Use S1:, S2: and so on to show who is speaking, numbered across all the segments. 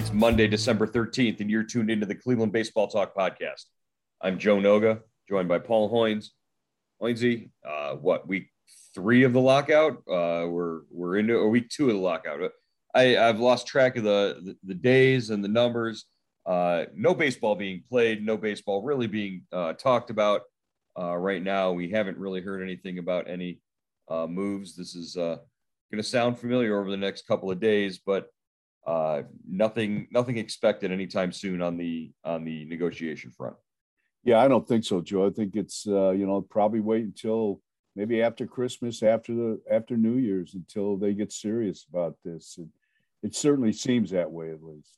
S1: It's Monday, December 13th, and you're tuned into the Cleveland Baseball Talk podcast. I'm Joe Noga, joined by Paul Hoynes. Hoynesy, uh, what, week three of the lockout? Uh, we're we're into or week two of the lockout. I, I've lost track of the, the, the days and the numbers. Uh, no baseball being played, no baseball really being uh, talked about uh, right now. We haven't really heard anything about any uh, moves. This is uh, going to sound familiar over the next couple of days, but uh, nothing nothing expected anytime soon on the on the negotiation front.
S2: Yeah, I don't think so, Joe. I think it's uh, you know probably wait until maybe after Christmas, after the after New Year's, until they get serious about this. It, it certainly seems that way, at least.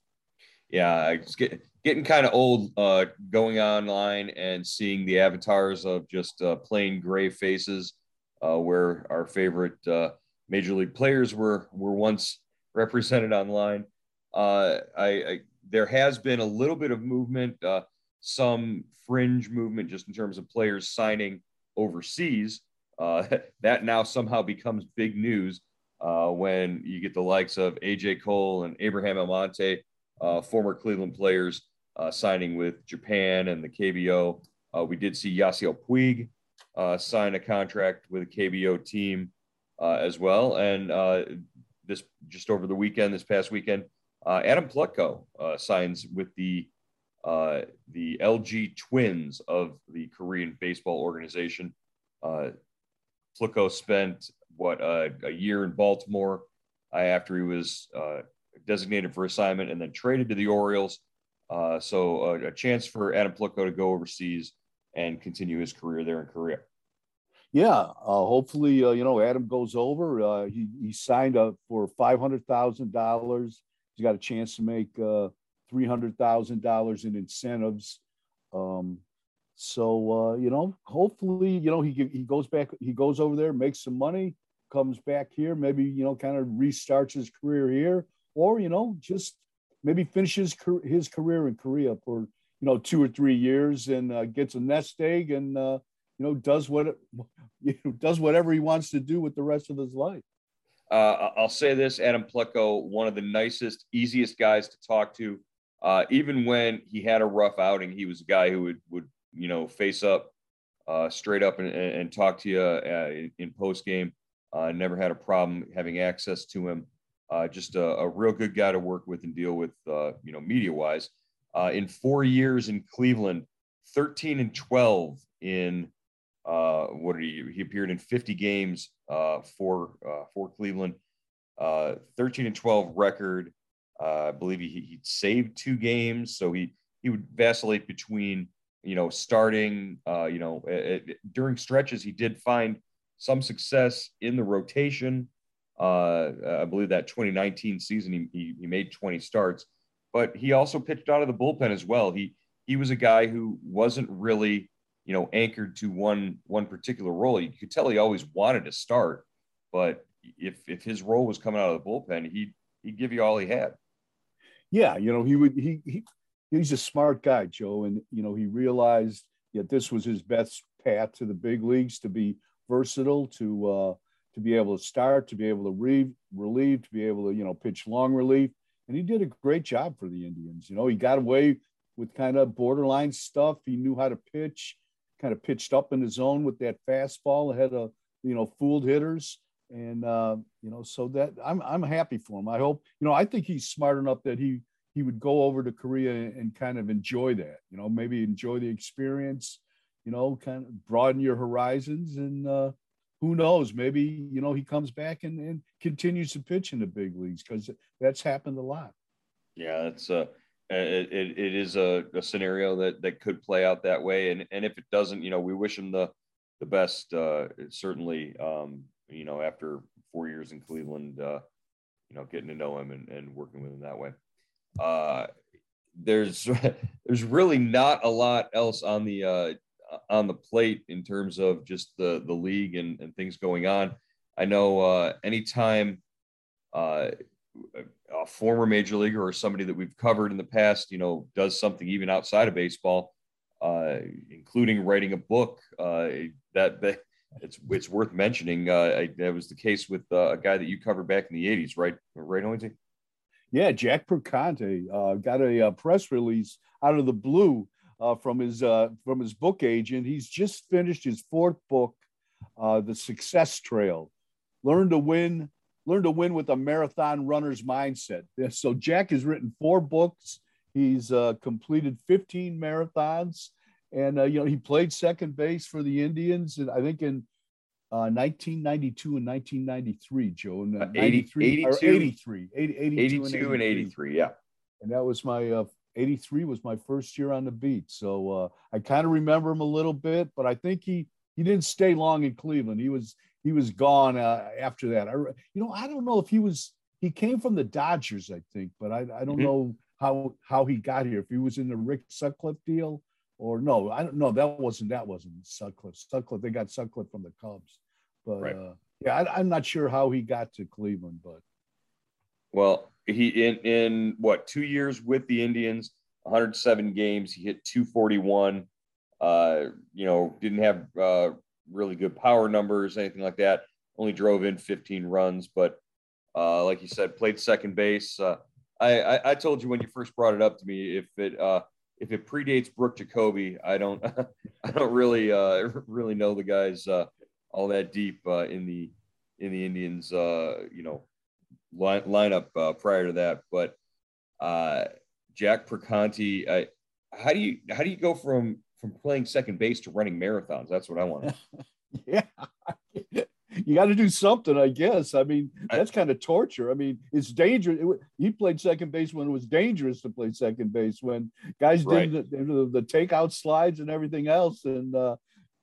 S1: Yeah, it's get, getting kind of old uh, going online and seeing the avatars of just uh, plain gray faces, uh, where our favorite uh, major league players were were once represented online. Uh, I, I, there has been a little bit of movement, uh, some fringe movement, just in terms of players signing overseas. Uh, that now somehow becomes big news uh, when you get the likes of AJ Cole and Abraham Almonte, uh, former Cleveland players, uh, signing with Japan and the KBO. we did see Yasiel Puig sign a contract with a KBO team as well, and this just over the weekend, this past weekend. Uh, Adam Plutko uh, signs with the uh, the LG Twins of the Korean baseball organization. Uh, Plutko spent what uh, a year in Baltimore uh, after he was uh, designated for assignment and then traded to the Orioles. so a chance for Adam Plutko to go overseas and continue his career there in Korea
S2: yeah, uh, hopefully, uh, you know, Adam goes over. Uh, he, he signed up for $500,000. He's got a chance to make uh, $300,000 in incentives. Um, so, uh, you know, hopefully, you know, he, he goes back, he goes over there, makes some money, comes back here, maybe, you know, kind of restarts his career here, or, you know, just maybe finishes his career in Korea for, you know, two or three years and uh, gets a nest egg and, you know, does what you know, does whatever he wants to do with the rest of his life.
S1: Uh, I'll say this: Adam Plutko, one of the nicest, easiest guys to talk to. Uh, even when he had a rough outing, he was a guy who would would you know face up uh, straight up and, and, talk to you uh, in, in post game. Uh, never had a problem having access to him. Uh, just a, a, real good guy to work with and deal with, you know, media wise. in four years in Cleveland, 13 and 12 in uh, what did he? He appeared in 50 games uh, for uh, for Cleveland. Uh, 13 and 12 record. Uh, I believe he he saved two games, so he he would vacillate between you know starting. Uh, you know, during stretches, he did find some success in the rotation. Uh, I believe that 2019 season he, he, he made 20 starts, but he also pitched out of the bullpen as well. He he was a guy who wasn't really you know, anchored to one one particular role. You could tell he always wanted to start, but if if his role was coming out of the bullpen, he'd he'd give you all he had.
S2: Yeah, you know, he would he, he he's a smart guy, Joe, and you know, he realized that this was his best path to the big leagues to be versatile, to uh to be able to start, to be able to re- relieve, to be able to, you know, pitch long relief. and he did a great job for the Indians. You know, he got away with kind of borderline stuff. He knew how to pitch, kind of pitched up in the zone with that fastball ahead of you know fooled hitters, and uh, you know so that I'm I'm happy for him. I hope you know I think he's smart enough that he he would go over to Korea and kind of enjoy that. You know, maybe enjoy the experience. You know, kind of broaden your horizons and. Uh, who knows? Maybe you know he comes back and, and continues to pitch in the big leagues because that's happened a lot.
S1: Yeah, it's uh, it, it, it is a, a, scenario that that could play out that way, and and if it doesn't, you know, we wish him the the best. Uh, certainly, um, you know, after four years in Cleveland, uh, you know, getting to know him and, and working with him that way. Uh, there's there's really not a lot else on the uh, on the plate in terms of just the the league and, and things going on. I know uh, anytime uh, a former major leaguer or somebody that we've covered in the past, you know, does something even outside of baseball, uh, including writing a book, uh, that, that it's it's worth mentioning. Uh, I, that was the case with uh, a guy that you covered back in the '80s, right? Right, Hoynesy?
S2: Yeah, Jack Perconte uh, got a, a press release out of the blue uh, from his uh, from his book agent. He's just finished his fourth book, uh, The Success Trail. Learn to win, learn to win with a marathon runner's mindset. So Jack has written four books. He's uh, completed 15 marathons, and uh, you know he played second base for the Indians, and I think in 1992 uh, and 1993, Joe.
S1: 83, 82,
S2: 83,
S1: 80, 82, 82 and 83, yeah.
S2: And that was my 83 was my first year on the beat. So uh, I kind of remember him a little bit, but I think he he didn't stay long in Cleveland. He was he was gone uh, after that. I, you know, I don't know if he was he came from the Dodgers, I think, but I, I don't mm-hmm. know how how he got here. If he was in the Rick Sutcliffe deal or no, I don't know. That wasn't that wasn't Sutcliffe. Sutcliffe they got Sutcliffe from the Cubs, but right. uh, yeah, I, I'm not sure how he got to Cleveland, but
S1: well, he in in what two years with the Indians, 107 games. He hit 241. Uh, you know, didn't have uh, really good power numbers, anything like that. Only drove in 15 runs, but uh, like you said, played second base. Uh, I, I, I told you when you first brought it up to me, if it uh, if it predates Brook Jacoby, I don't I don't really uh, really know the guys uh, all that deep uh, in the in the Indians uh, you know line, lineup prior to that. But uh, Jack Perconte, I, how do you how do you go from from playing second base to running marathons? That's what I want. To.
S2: Yeah. you got to do something, I guess. I mean, that's kind of torture. I mean, it's dangerous. It, he played second base when it was dangerous to play second base when guys right. did the, the, the, takeout slides and everything else. And uh,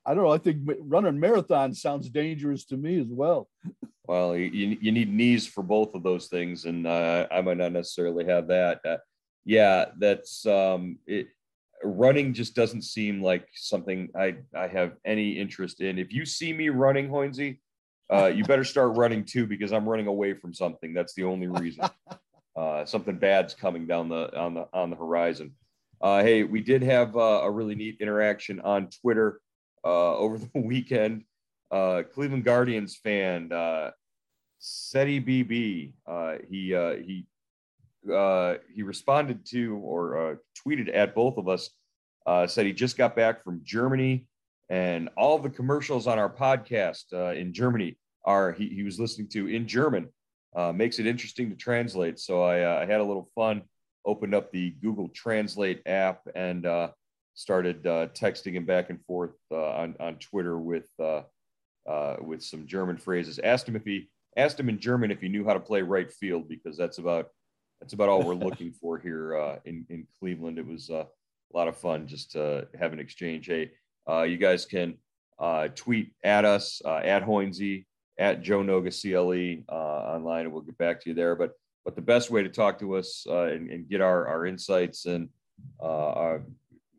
S2: I don't know. I think running marathons sounds dangerous to me as well.
S1: Well, you, you need knees for both of those things, and uh, I might not necessarily have that. Uh, yeah, that's um, it. Running just doesn't seem like something I I have any interest in. If you see me running, Hoynesy, uh, you better start running too because I'm running away from something. That's the only reason. Uh, something bad's coming down the on the on the horizon. Uh, hey, we did have uh, a really neat interaction on Twitter uh, over the weekend. Uh, Cleveland Guardians fan, uh, Seti BB, uh, he uh, he uh, he responded to or uh, tweeted at both of us. Uh, said he just got back from Germany, and all the commercials on our podcast uh, in Germany are he, he was listening to in German. Uh, makes it interesting to translate. So I, I had a little fun. Opened up the Google Translate app and started texting him back and forth on on Twitter with with some German phrases. Asked him if he asked him in German if he knew how to play right field because that's about that's about all we're looking for here uh, in in Cleveland. It was uh, a lot of fun just to have an exchange. Hey, uh, you guys can uh, tweet at us uh, at Hoynesy at Joe Noga CLE uh, online, and we'll get back to you there. But but the best way to talk to us and, and, get our our insights and our,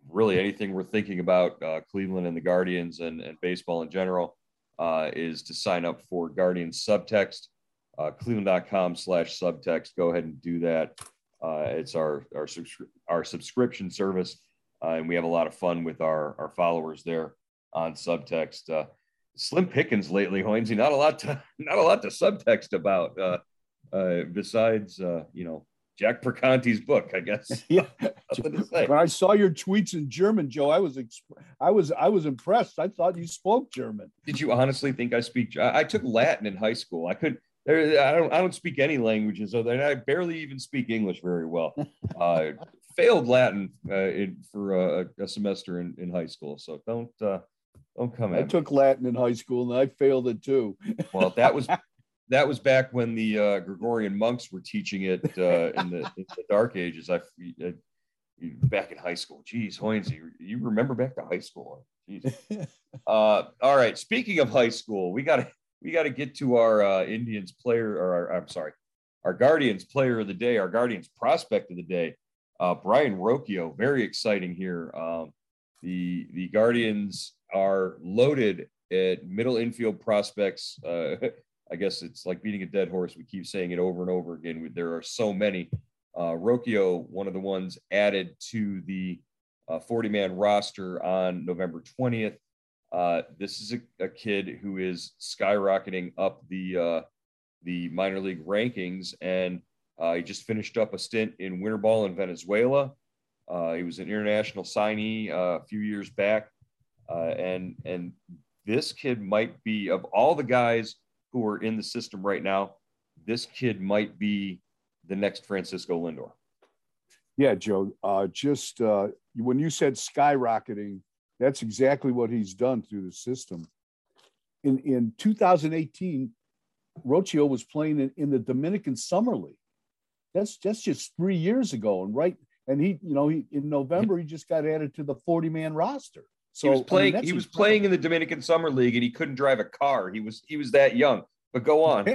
S1: really anything we're thinking about Cleveland and the Guardians and, and baseball in general is to sign up for Guardians Subtext uh, cleveland.com slash subtext. Go ahead and do that. Uh, it's our, our, subscri- our subscription service. Uh, and we have a lot of fun with our, our followers there on subtext. Uh, Slim Pickens lately, Hoynesy, not a lot to, not a lot to subtext about uh, uh, besides, you know, Jack Perconte's book, I guess.
S2: yeah. When I saw your tweets in German, Joe, I was I was I was impressed. I thought you spoke German.
S1: Did you honestly think I speak? I took Latin in high school. I could. I don't. I don't speak any languages, other than I barely even speak English very well. Uh, failed Latin uh, in, for a, a, semester in, in high school, so don't uh, don't come.
S2: I took Latin in high school and I failed it too.
S1: well, that was that was back when the uh, Gregorian monks were teaching it uh, in, the, in, the, Dark Ages. I, I, back in high school. Geez, Hoynes, you remember back to high school? Jeez. Uh, all right. Speaking of high school, we got to we got to get to our uh, Indians player, or our, I'm sorry, our Guardians player of the day, our Guardians prospect of the day, uh, Brayan Rocchio. Very exciting here. Um, the the Guardians are loaded at middle infield prospects. Uh, I guess it's like beating a dead horse. We keep saying it over and over again. There are so many. Uh, Rocchio, one of the ones added to the 40 uh, man roster on November 20th. Uh, this is a, a, kid who is skyrocketing up the uh, the minor league rankings, and uh, he just finished up a stint in winter ball in Venezuela. Uh, he was an international signee uh, a few years back, and and this kid might be of all the guys who are in the system right now, this kid might be the next Francisco Lindor.
S2: Yeah, Joe. Uh, just uh, when you said skyrocketing, that's exactly what he's done through the system. In in 2018, Rocchio was playing in, in the Dominican Summer League. That's that's just three years ago, and right, and he, you know, he in November he just got added to the 40 man roster.
S1: So he was playing. I mean, he was playing in the Dominican Summer League, and he couldn't drive a car. He was he was that young. But go on.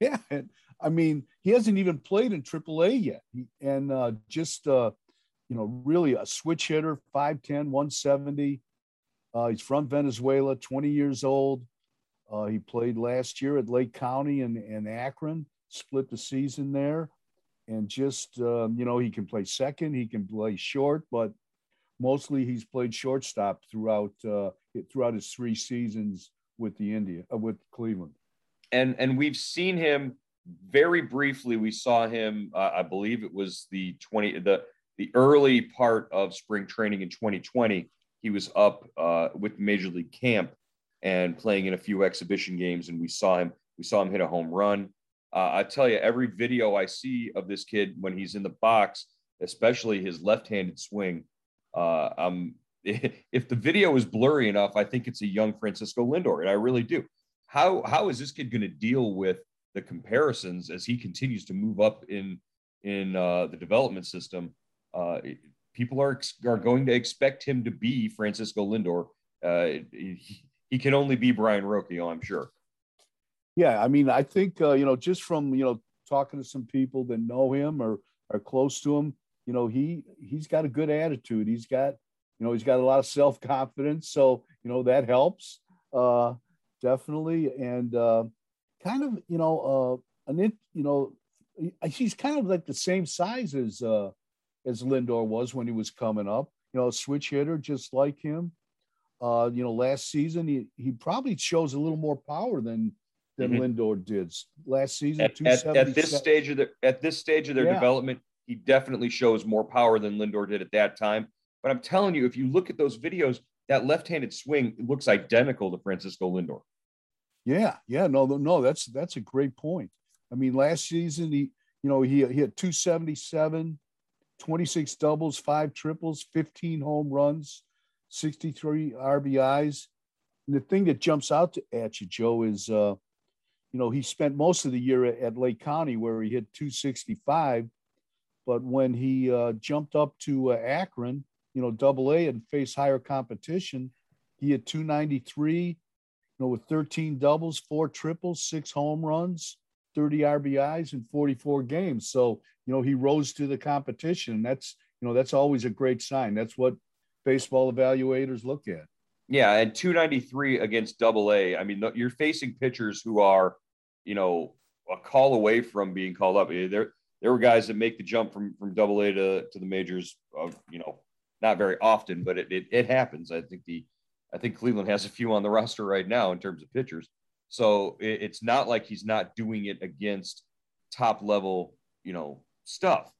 S2: Yeah, yeah. I mean, he hasn't even played in AAA yet, and uh, just uh, you know, really a switch hitter, 5'10", 170. Uh, he's from Venezuela, 20 years old. Uh, he played last year at Lake County and, Akron, split the season there. And just, um, you know, he can play second, he can play short, but mostly he's played shortstop throughout uh, throughout his three seasons with the India uh, with Cleveland.
S1: And and we've seen him very briefly. We saw him. Uh, I believe it was the twenty the the early part of spring training in 2020. He was up uh, with Major League Camp and playing in a few exhibition games, and we saw him. We saw him hit a home run. Uh, I tell you, every video I see of this kid when he's in the box, especially his left-handed swing, uh, if the video is blurry enough, I think it's a young Francisco Lindor, and I really do. How how is this kid going to deal with the comparisons as he continues to move up in in uh, the development system? Uh, people are are going to expect him to be Francisco Lindor. Uh, he, he, can only be Brayan Rocchio, I'm sure.
S2: Yeah, I mean, I think uh, you know just from you know talking to some people that know him or are close to him, you know he he's got a good attitude he's got you know he's got a lot of self-confidence so you know that helps uh definitely and uh kind of you know uh an you know he's kind of like the same size as uh as lindor was when he was coming up you know a switch hitter just like him uh you know last season he he probably shows a little more power than than mm-hmm. lindor did last season
S1: at, at, at this stage of the at this stage of their yeah. development he definitely shows more power than Lindor did at that time. But I'm telling you, if you look at those videos, that left-handed swing looks identical to Francisco Lindor.
S2: Yeah, yeah, no, no, that's that's a great point. I mean, last season he, you know, he, he had 277, 26 doubles, five triples, 15 home runs, 63 RBIs. And the thing that jumps out to, at you, Joe, is uh, you know, he spent most of the year at, at Lake County where he hit 265 but when he uh, jumped up to uh, Akron, you know, double A and faced higher competition, he had 293, you know, with 13 doubles, four triples, six home runs, 30 RBIs in 44 games. So, you know, he rose to the competition. That's, you know, that's always a great sign. That's what baseball evaluators look at.
S1: Yeah. And 293 against double A. I mean, you're facing pitchers who are, you know, a call away from being called up. Eh, They're, there were guys that make the jump from from double A to, to the majors of you know not very often but it, it, it happens i think the i think cleveland has a few on the roster right now in terms of pitchers so it, it's not like he's not doing it against top level you know stuff.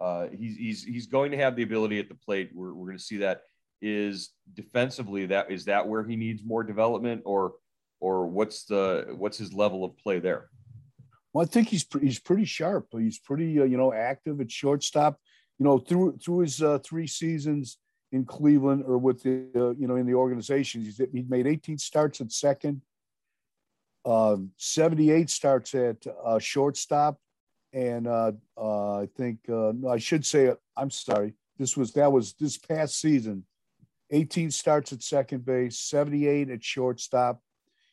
S1: Uh, he's he's he's going to have the ability at the plate. We're we're going to see that. Is defensively that is that where he needs more development, or or what's the what's his level of play there?
S2: Well, I think he's he's pretty sharp. He's pretty uh, you know active at shortstop. You know through through his uh, three seasons in Cleveland or with the uh, you know in the organization, he's he made 18 starts at second, um, 78 starts at uh, shortstop, and uh, uh, I think uh, no, I should say I'm sorry. This was that was this past season. 18 starts at second base, 78 at shortstop.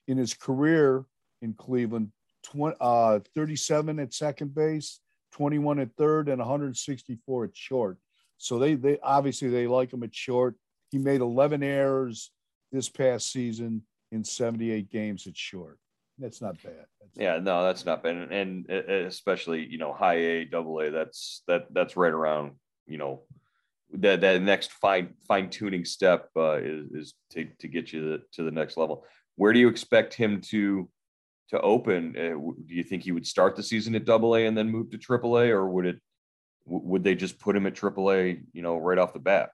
S2: In his career in Cleveland, 20, uh, 37 at second base, 21 at third, and 164 at short. So they they obviously they like him at short. He made 11 errors this past season in 78 games at short. That's not bad. That's
S1: yeah, no, that's not bad, and, and especially you know high A, double A. That's that that's right around you know that that next fine fine tuning step uh, is is to to get you to, to the next level. Where do you expect him to to open? Uh, do you think he would start the season at double A and then move to triple A, or would it would they just put him at triple A? You know, right off the bat.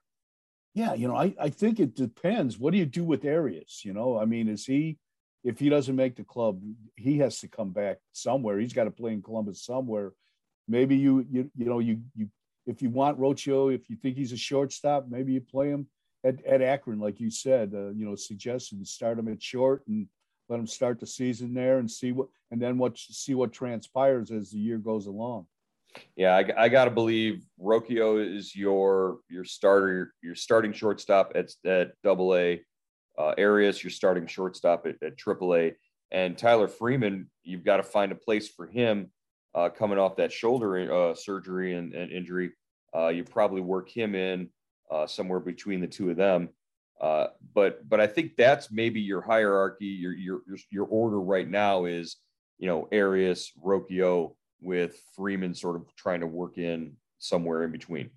S2: Yeah, you know, I, I think it depends. What do you do with Arias? You know, I mean, is he if he doesn't make the club, he has to come back somewhere. He's got to play in Columbus somewhere. Maybe you you you know you you if you want Rocchio, if you think he's a shortstop, maybe you play him at, at Akron, like you said. Uh, you know, suggested to start him at short and let him start the season there and see what and then what see what transpires as the year goes along.
S1: Yeah, I, I got to believe Rocchio is your your starter, your starting shortstop at at Double A uh, Arias, you're starting shortstop at, at AAA. And Tyler Freeman, you've got to find a place for him uh, coming off that shoulder uh, surgery and, and injury. Uh, you probably work him in uh, somewhere between the two of them. Uh, but but I think that's maybe your hierarchy. Your your your order right now is you know Arias, Rocchio, with Freeman sort of trying to work in somewhere in between.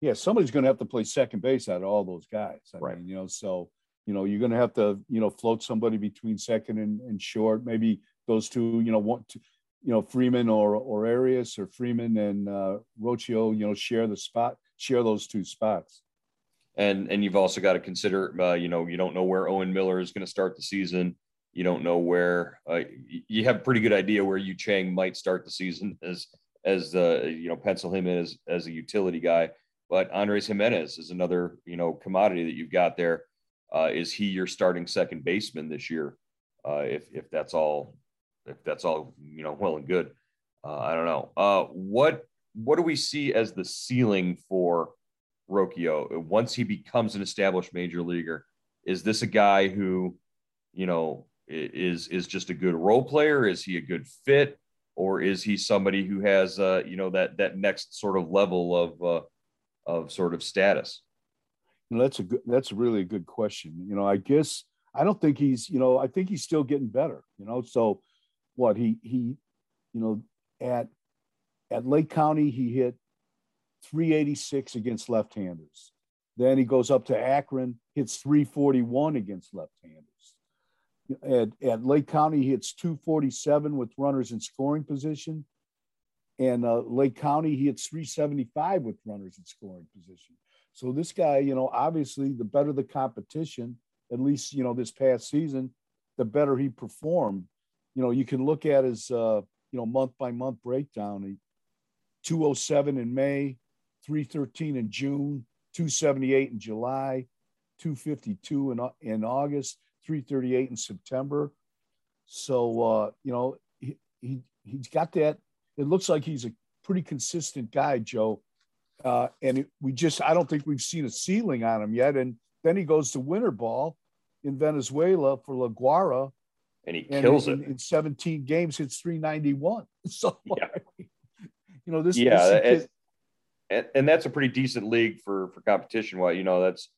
S2: Yeah, somebody's going to have to play second base out of all those guys. I
S1: right.
S2: Mean, you know, so you know you're going to have to you know float somebody between second and, and short. Maybe those two you know one two, you know freeman or or arias or freeman and uh Rocchio, you know share the spot share those two spots.
S1: And and you've also got to consider uh, you know you don't know where owen miller is going to start the season. You don't know where uh, you have a pretty good idea where Yu Chang might start the season as as the you know pencil him in as as a utility guy. But Andrés Giménez is another you know commodity that you've got there uh, is he your starting second baseman this year? Uh, if if that's all, if that's all you know, well and good. Uh, I don't know. Uh, what what do we see as the ceiling for Rocchio once he becomes an established major leaguer? Is this a guy who, you know, is is just a good role player? Is he a good fit, or is he somebody who has, uh, you know, that that next sort of level of uh, of sort of status?
S2: That's a good, that's really a good question. You know, I guess I don't think he's, you know, I think he's still getting better, you know. So what he he, you know, at at Lake County, he hit 386 against left-handers. Then he goes up to Akron, hits 341 against left-handers. At, at Lake County, he hits 247 with runners in scoring position. And uh, Lake County, he hits 375 with runners in scoring position. So this guy, you know, obviously the better the competition, at least, you know, this past season, the better he performed. You know, you can look at his, uh, you know, month by month breakdown. He, 207 in May, 313 in June, 278 in July, 252 in, in August, 338 in September. So, uh, you know, he, he, he's got that. It looks like he's a pretty consistent guy, Joe. Uh, and it, we just, I don't think we've seen a ceiling on him yet. And then he goes to winter ball in Venezuela for La Guaira.
S1: And he kills
S2: in,
S1: it.
S2: In 17 games, it's 391. So,
S1: yeah.
S2: you know, this,
S1: yeah.
S2: This
S1: and, and, that's a pretty decent league for, for competition. Well, you know, that's,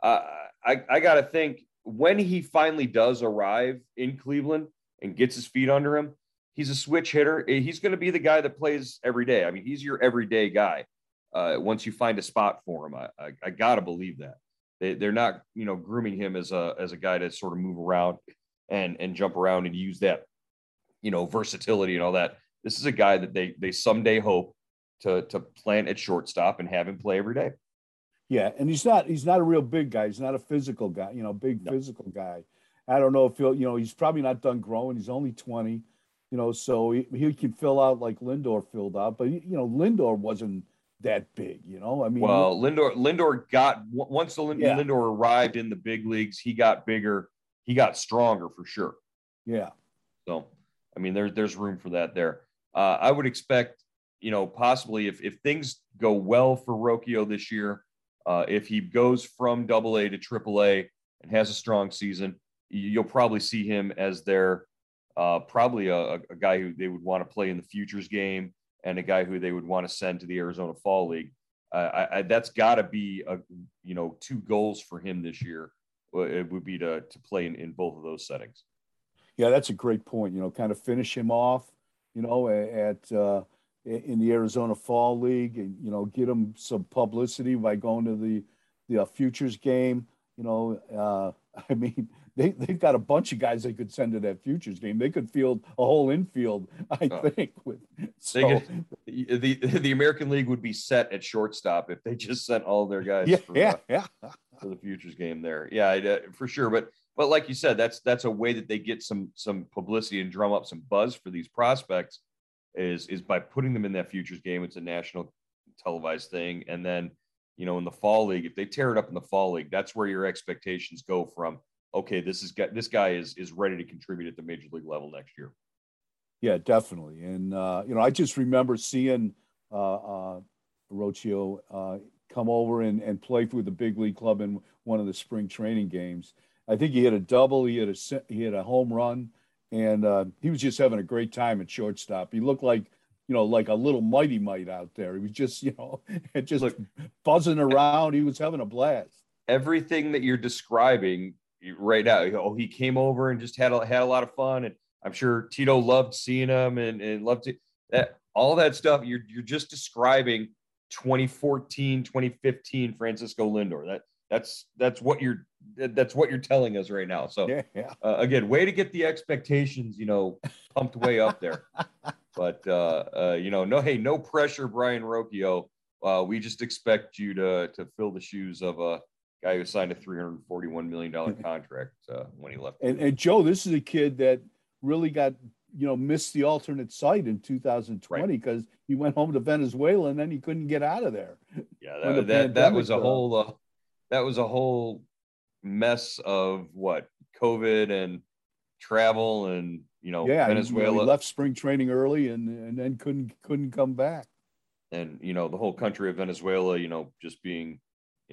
S1: uh, I, I got to think when he finally does arrive in Cleveland and gets his feet under him, he's a switch hitter. He's going to be the guy that plays every day. I mean, he's your everyday guy uh, once you find a spot for him. I, I, I got to believe that they, they're not, you know, grooming him as a, as a guy to sort of move around and, and jump around and use that, you know, versatility and all that. This is a guy that they, they someday hope to to plant at shortstop and have him play every day.
S2: Yeah, and he's not he's not a real big guy. He's not a physical guy, you know, big no. physical guy. I don't know if he'll, you know, he's probably not done growing. He's only 20, you know, so he, he can fill out like Lindor filled out, but you know, Lindor wasn't that big, you know. I mean,
S1: well, Lindor Lindor got once the yeah. Lindor arrived in the big leagues, he got bigger, he got stronger for sure.
S2: Yeah.
S1: So, I mean, there's there's room for that there. Uh, I would expect, you know, possibly if if things go well for Rocchio this year, uh, if he goes from Double A to Triple A and has a strong season, you'll probably see him as their uh, probably a, a guy who they would want to play in the futures game and a guy who they would want to send to the Arizona Fall League. Uh, I, I, that's got to be a you know two goals for him this year. It would be to to play in, in both of those settings.
S2: Yeah, that's a great point. You know, kind of finish him off. You know, at uh, in the Arizona Fall League, and you know, get him some publicity by going to the the uh, futures game. You know, uh, I mean, they they've got a bunch of guys they could send to that futures game. They could field a whole infield, I oh. think. With
S1: so could, the the American League would be set at shortstop if they just sent all their guys.
S2: Yeah, for, yeah, uh, yeah.
S1: For the futures game there, yeah, uh, for sure. But but like you said, that's that's a way that they get some some publicity and drum up some buzz for these prospects is is by putting them in that futures game. It's a national televised thing, and then you know in the fall league, if they tear it up in the fall league, that's where your expectations go from okay, this is this guy is is ready to contribute at the major league level next year.
S2: Yeah, definitely. And uh, you know, I just remember seeing uh, uh, Rocchio uh, come over and, and play for the big league club in one of the spring training games. I think he hit a double, he hit a he hit a home run, and uh, he was just having a great time at shortstop. He looked like you know like a little mighty might out there. He was just you know just Look, buzzing around. He was having a blast.
S1: Everything that you're describing right now. Oh, he came over and just had a, had a lot of fun, and I'm sure Tito loved seeing him and, and loved it. That all that stuff you're you're just describing 2014, 2015 Francisco Lindor. That that's that's what you're that's what you're telling us right now. So
S2: yeah, yeah.
S1: Uh, again, way to get the expectations, you know, pumped way up there. But uh, uh, you know, no, hey, no pressure, Brayan Rocchio. Uh, we just expect you to to fill the shoes of a guy who signed a $341 million contract uh, when he left.
S2: And, and, Joe, this is a kid that really got, you know, missed the alternate site in 2020 because right. he went home to Venezuela and then he couldn't get out of there.
S1: Yeah, that, that, that, was a whole, uh, that was a whole mess of what COVID and travel and, you know,
S2: yeah,
S1: Venezuela.
S2: He left spring training early and, and then couldn't, couldn't come back.
S1: And, you know, the whole country of Venezuela, you know, just being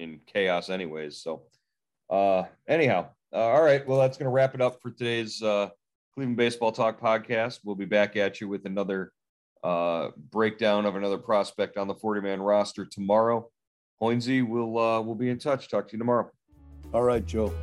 S1: in chaos anyways. So uh, anyhow, uh, all right. Well, that's going to wrap it up for today's uh, Cleveland Baseball Talk podcast. We'll be back at you with another uh, breakdown of another prospect on the 40 man roster tomorrow. Hoynesy, we'll uh, we'll be in touch. Talk to you tomorrow.
S2: All right, Joe.